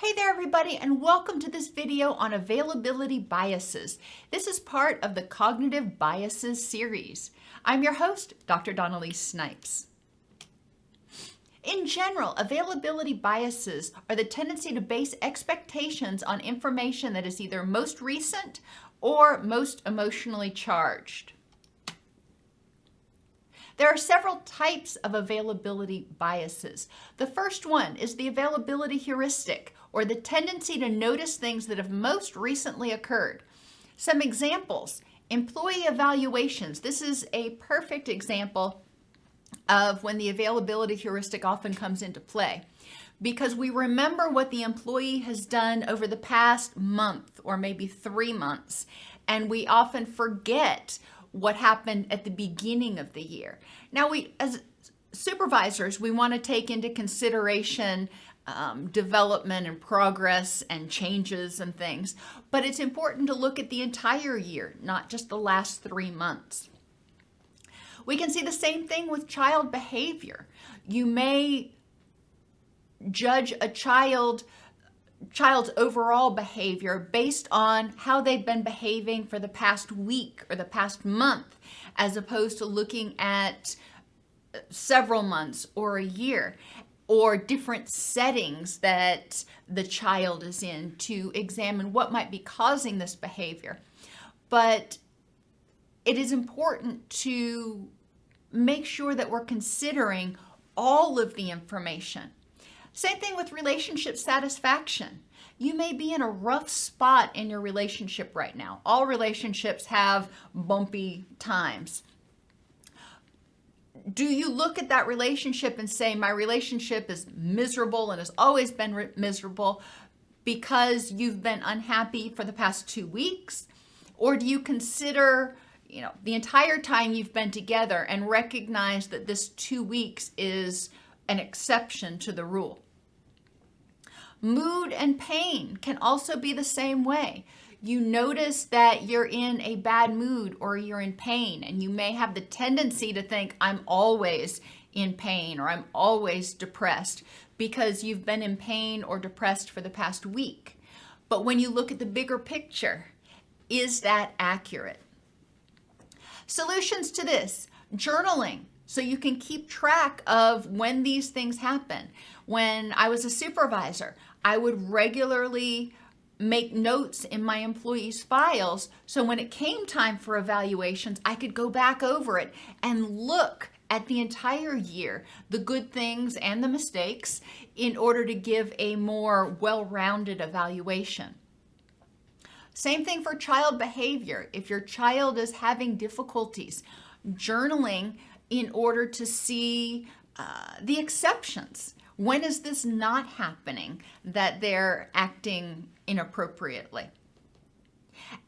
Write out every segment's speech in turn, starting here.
Hey there everybody and welcome to this video on availability biases. This is part of the Cognitive Biases series. I'm your host, Dr. Dawn-Elise Snipes. In general, availability biases are the tendency to base expectations on information that is either most recent or most emotionally charged. There are several types of availability biases. The first one is the availability heuristic, or the tendency to notice things that have most recently occurred. Some examples employee evaluations. This is a perfect example of when the availability heuristic often comes into play because we remember what the employee has done over the past month or maybe three months, and we often forget what happened at the beginning of the year. Now, we as supervisors, we want to take into consideration um, development and progress and changes and things, but it's important to look at the entire year, not just the last three months. We can see the same thing with child behavior. You may judge a child child's overall behavior based on how they've been behaving for the past week or the past month, as opposed to looking at uh, several months or a year or different settings that the child is in to examine what might be causing this behavior. But it is important to make sure that we're considering all of the information same thing with relationship satisfaction. You may be in a rough spot in your relationship right now. All relationships have bumpy times. Do you look at that relationship and say, My relationship is miserable and has always been re- miserable because you've been unhappy for the past two weeks? Or do you consider, you know, the entire time you've been together and recognize that this two weeks is an exception to the rule. Mood and pain can also be the same way. You notice that you're in a bad mood or you're in pain, and you may have the tendency to think, I'm always in pain or I'm always depressed because you've been in pain or depressed for the past week. But when you look at the bigger picture, is that accurate? Solutions to this journaling so you can keep track of when these things happen. When I was a supervisor, I would regularly make notes in my employees' files so when it came time for evaluations, I could go back over it and look at the entire year, the good things and the mistakes, in order to give a more well rounded evaluation. Same thing for child behavior. If your child is having difficulties, journaling in order to see uh, the exceptions. When is this not happening that they're acting inappropriately?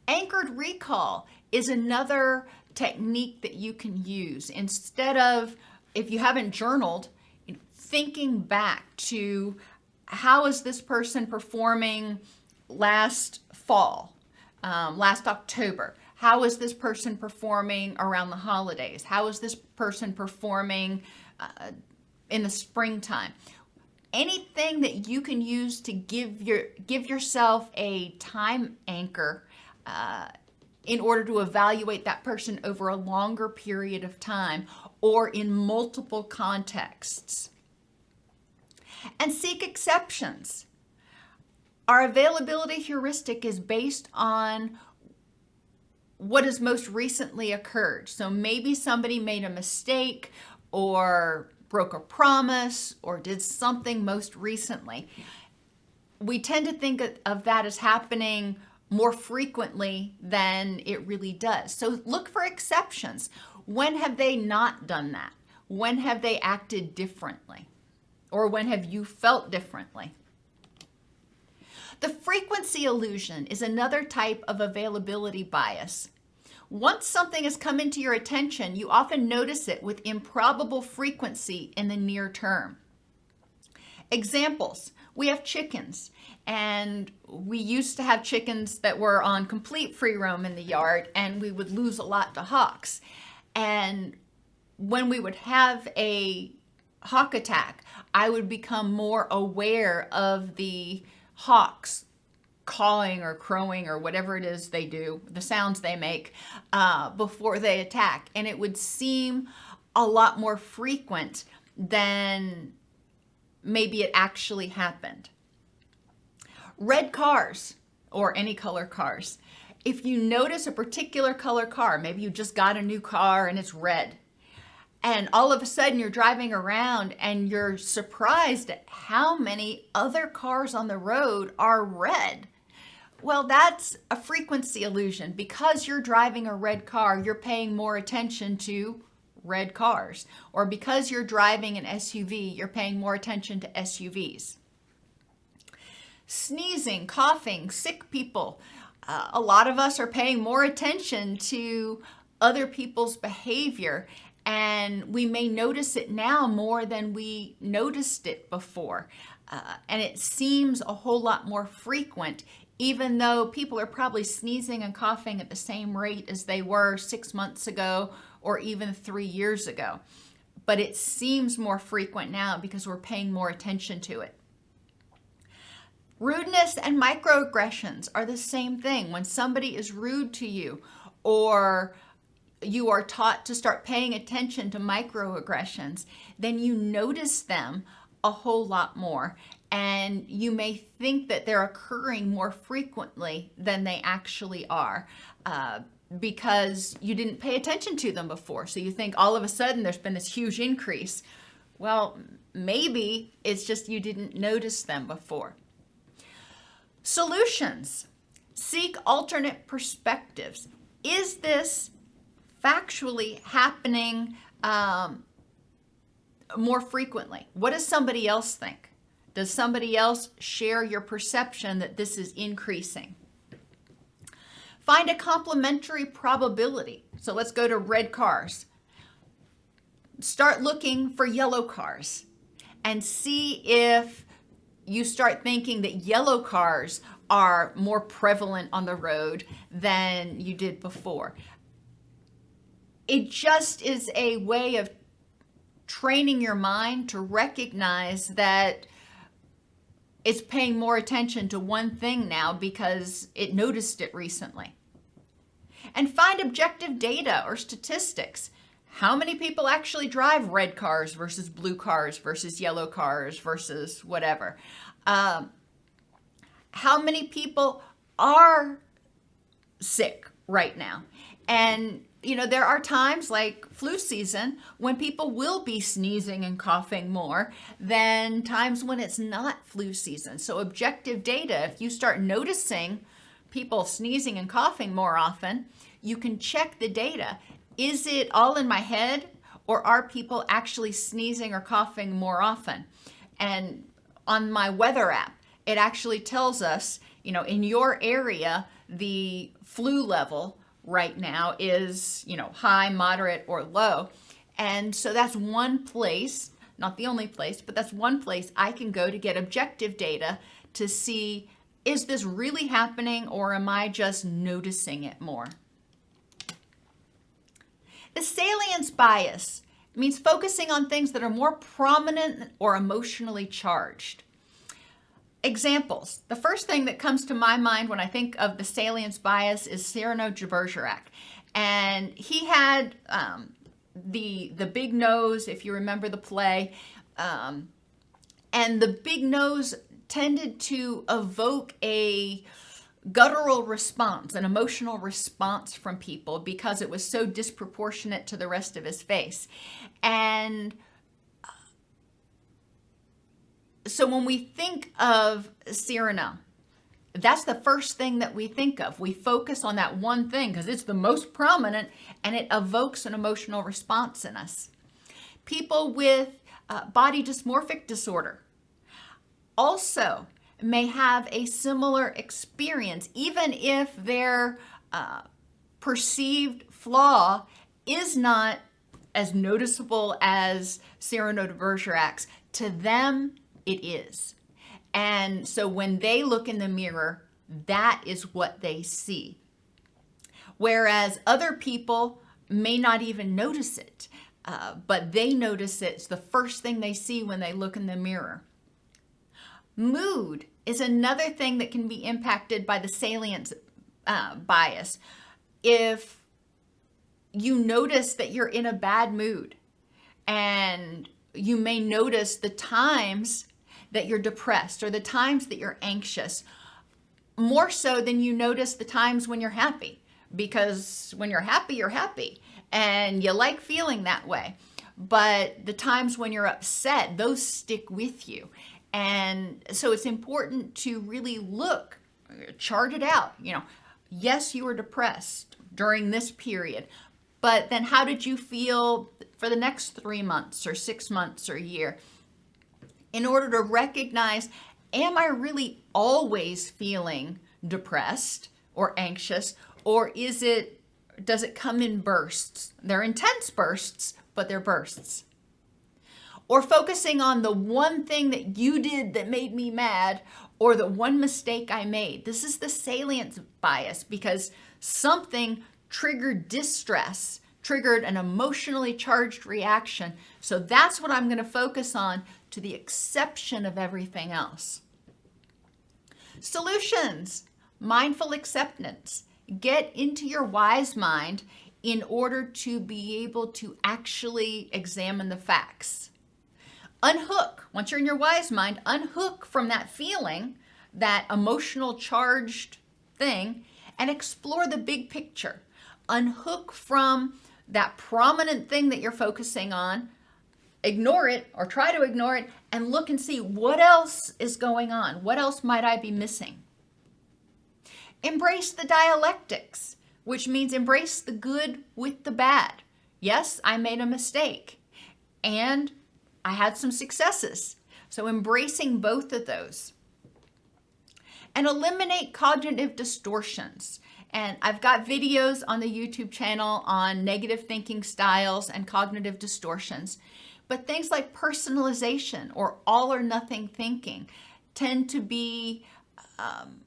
Anchored recall is another technique that you can use. Instead of, if you haven't journaled, thinking back to how is this person performing last fall, um, last October? How is this person performing around the holidays? How is this person performing uh, in the springtime? Anything that you can use to give your give yourself a time anchor uh, in order to evaluate that person over a longer period of time or in multiple contexts. And seek exceptions Our availability heuristic is based on what has most recently occurred. So maybe somebody made a mistake or broke a promise or did something most recently. We tend to think of that as happening more frequently than it really does. So look for exceptions. When have they not done that? When have they acted differently? Or when have you felt differently? The frequency illusion is another type of availability bias. Once something has come into your attention, you often notice it with improbable frequency in the near term. Examples we have chickens, and we used to have chickens that were on complete free roam in the yard, and we would lose a lot to hawks. And when we would have a hawk attack, I would become more aware of the hawks cawing or crowing or whatever it is they do, the sounds they make uh, before they attack. And it would seem a lot more frequent than maybe it actually happened. Red cars or any color cars. If you notice a particular color car, maybe you just got a new car and it's red, and all of a sudden you're driving around and you're surprised at how many other cars on the road are red. Well, that's a frequency illusion. Because you're driving a red car, you're paying more attention to red cars. Or because you're driving an SUV, you're paying more attention to SUVs. Sneezing, coughing, sick people. Uh, a lot of us are paying more attention to other people's behavior and we may notice it now more than we noticed it before. Uh, and it seems a whole lot more frequent, even though people are probably sneezing and coughing at the same rate as they were six months ago or even three years ago. But it seems more frequent now because we're paying more attention to it. Rudeness and microaggressions are the same thing. When somebody is rude to you or you are taught to start paying attention to microaggressions, then you notice them a whole lot more. And you may think that they're occurring more frequently than they actually are uh, because you didn't pay attention to them before. So you think all of a sudden there's been this huge increase. Well, maybe it's just you didn't notice them before. Solutions seek alternate perspectives. Is this factually happening um, more frequently? What does somebody else think? Does somebody else share your perception that this is increasing? Find a complementary probability. So let's go to red cars. Start looking for yellow cars and see if you start thinking that yellow cars are more prevalent on the road than you did before it just is a way of training your mind to recognize that it's paying more attention to one thing now because it noticed it recently. And find objective data or statistics. How many people actually drive red cars versus blue cars versus yellow cars versus whatever? Um, how many people are sick right now? And you know, there are times like flu season when people will be sneezing and coughing more than times when it's not flu season. So, objective data, if you start noticing people sneezing and coughing more often, you can check the data. Is it all in my head or are people actually sneezing or coughing more often? And on my weather app, it actually tells us, you know, in your area, the flu level right now is, you know, high, moderate, or low. And so that's one place, not the only place, but that's one place I can go to get objective data to see is this really happening or am I just noticing it more? The salience bias means focusing on things that are more prominent or emotionally charged. Examples. The first thing that comes to my mind when I think of the salience bias is Cyrano de Bergerac. And he had um, the, the big nose, if you remember the play. Um, and the big nose tended to evoke a guttural response, an emotional response from people because it was so disproportionate to the rest of his face. And so when we think of Cyrano, that's the first thing that we think of. We focus on that one thing because it's the most prominent and it evokes an emotional response in us. People with uh, body dysmorphic disorder also may have a similar experience, even if their uh, perceived flaw is not as noticeable as Cyrano de Bergerac's. To them, it is. And so when they look in the mirror, that is what they see. Whereas other people may not even notice it, uh, but they notice. It's the first thing they see when they look in the mirror. Mood is another thing that can be impacted by the salience uh, bias. If you notice that you're in a bad mood, and you may notice the times that you're depressed or the times that you're anxious, more so than you notice the times when you're happy. Because when you're happy, you're happy and you like feeling that way. But the times when you're upset, those stick with you. And so it's important to really look, chart it out. You know, yes, you were depressed during this period, but then how did you feel for the next three months or six months or a year? In order to recognize, am I really always feeling depressed or anxious, or is it, does it come in bursts? They're intense bursts, but they're bursts or focusing on the one thing that you did that made me mad or the one mistake I made. This is the salience bias because something triggered distress, triggered an emotionally charged reaction. So that's what I'm going to focus on to the exception of everything else. Solutions mindful acceptance. Get into your wise mind in order to be able to actually examine the facts unhook, once you're in your wise mind, unhook from that feeling, that emotional charged thing, and explore the big picture. Unhook from that prominent thing that you're focusing on, ignore it or try to ignore it, and look and see what else is going on. What else might I be missing? Embrace the dialectics, which means embrace the good with the bad. Yes, I made a mistake. And I had some successes. So embracing both of those. And eliminate cognitive distortions. And I've got videos on the YouTube channel on negative thinking styles and cognitive distortions. But things like personalization or all or nothing thinking tend to be um,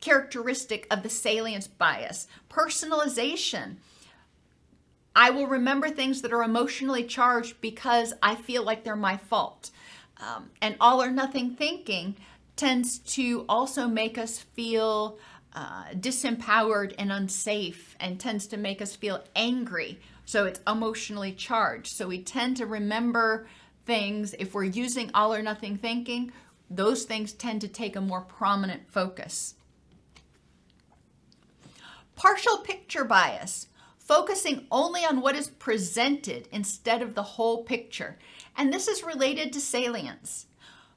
characteristic of the salience bias. Personalization I will remember things that are emotionally charged because I feel like they're my fault. Um, and all or nothing thinking tends to also make us feel uh, disempowered and unsafe and tends to make us feel angry. So it's emotionally charged. So we tend to remember things, if we're using all or nothing thinking, those things tend to take a more prominent focus. Partial picture bias focusing only on what is presented instead of the whole picture. And this is related to salience.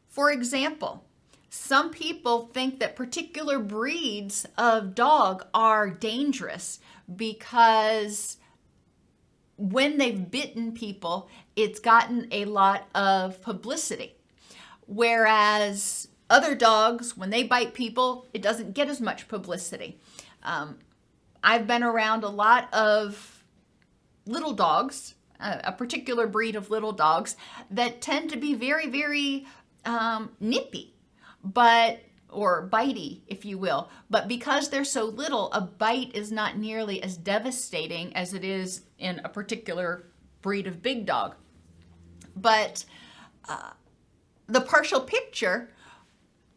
For example, some people think that particular breeds of dog are dangerous because when they've bitten people, it's gotten a lot of publicity. Whereas other dogs, when they bite people, it doesn't get as much publicity. Um, I've been around a lot of little dogs, a, particular breed of little dogs that tend to be very, very um, nippy, but or bitey, if you will. But because they're so little, a bite is not nearly as devastating as it is in a particular breed of big dog. But uh, the partial picture,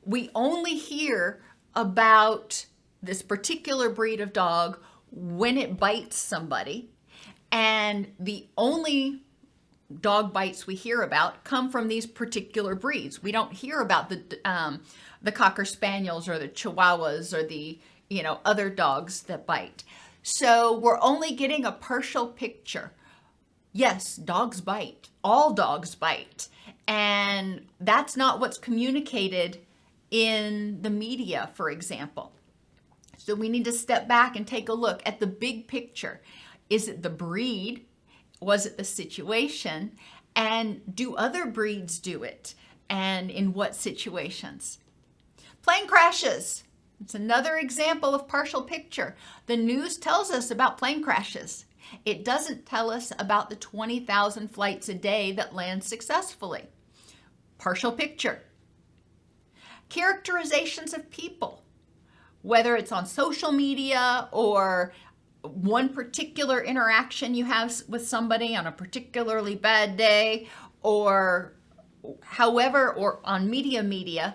we only hear about this particular breed of dog when it bites somebody. And the only dog bites we hear about come from these particular breeds. We don't hear about the um, the cocker spaniels or the chihuahuas or the you know other dogs that bite. So we're only getting a partial picture. Yes, dogs bite. All dogs bite. And that's not what's communicated in the media, for example. So we need to step back and take a look at the big picture. Is it the breed? Was it the situation? And do other breeds do it? And in what situations? Plane crashes. It's another example of partial picture. The news tells us about plane crashes. It doesn't tell us about the 20,000 flights a day that land successfully. Partial picture. Characterizations of people, whether it's on social media or one particular interaction you have with somebody on a particularly bad day or however or on media media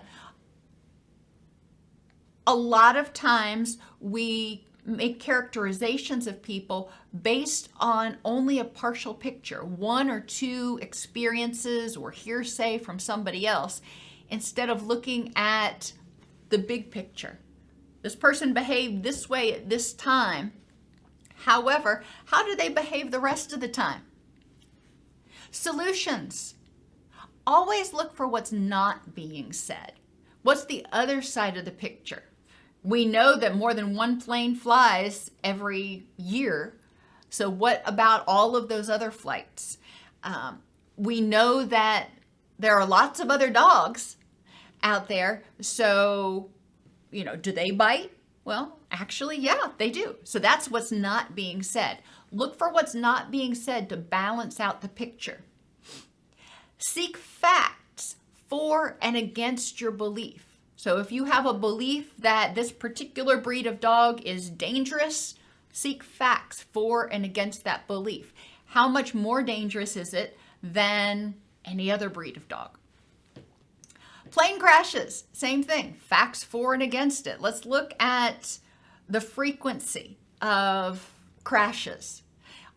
a lot of times we make characterizations of people based on only a partial picture, one or two experiences or hearsay from somebody else, instead of looking at the big picture. This person behaved this way at this time. However, how do they behave the rest of the time? Solutions. Always look for what's not being said. What's the other side of the picture? We know that more than one plane flies every year. So, what about all of those other flights? Um, we know that there are lots of other dogs out there. So, you know, do they bite? Well, actually, yeah, they do. So, that's what's not being said. Look for what's not being said to balance out the picture. Seek facts for and against your belief. So if you have a belief that this particular breed of dog is dangerous, seek facts for and against that belief. How much more dangerous is it than any other breed of dog? Plane crashes, same thing. Facts for and against it. Let's look at the frequency of crashes.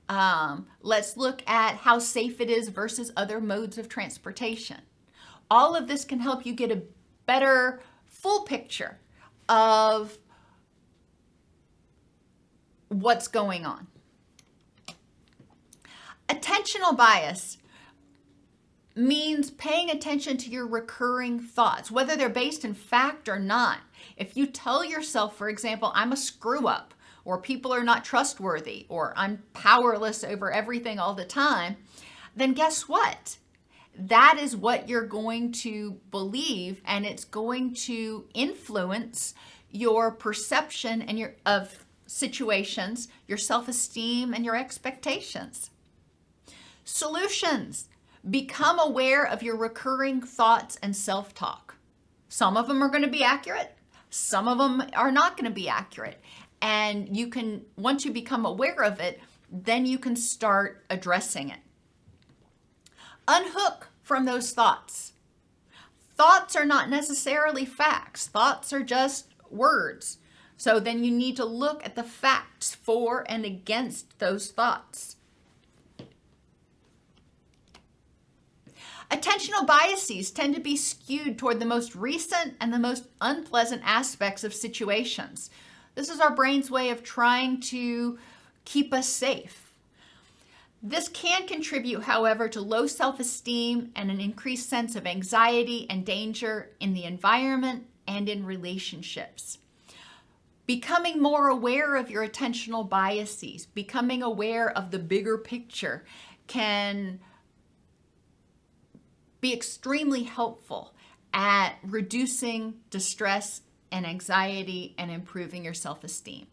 Um, let's look at how safe it is versus other modes of transportation. All of this can help you get a better full picture of what's going on. Attentional bias means paying attention to your recurring thoughts, whether they're based in fact or not. If you tell yourself, for example, I'm a screw up, or people are not trustworthy, or I'm powerless over everything all the time, then guess what? that is what you're going to believe and it's going to influence your perception and your of situations, your self-esteem and your expectations. Solutions. Become aware of your recurring thoughts and self-talk. Some of them are going to be accurate, some of them are not going to be accurate. And you can once you become aware of it, then you can start addressing it. Unhook from those thoughts. Thoughts are not necessarily facts, thoughts are just words. So then you need to look at the facts for and against those thoughts. Attentional biases tend to be skewed toward the most recent and the most unpleasant aspects of situations. This is our brain's way of trying to keep us safe. This can contribute, however, to low self esteem and an increased sense of anxiety and danger in the environment and in relationships. Becoming more aware of your attentional biases, becoming aware of the bigger picture, can be extremely helpful at reducing distress and anxiety and improving your self esteem.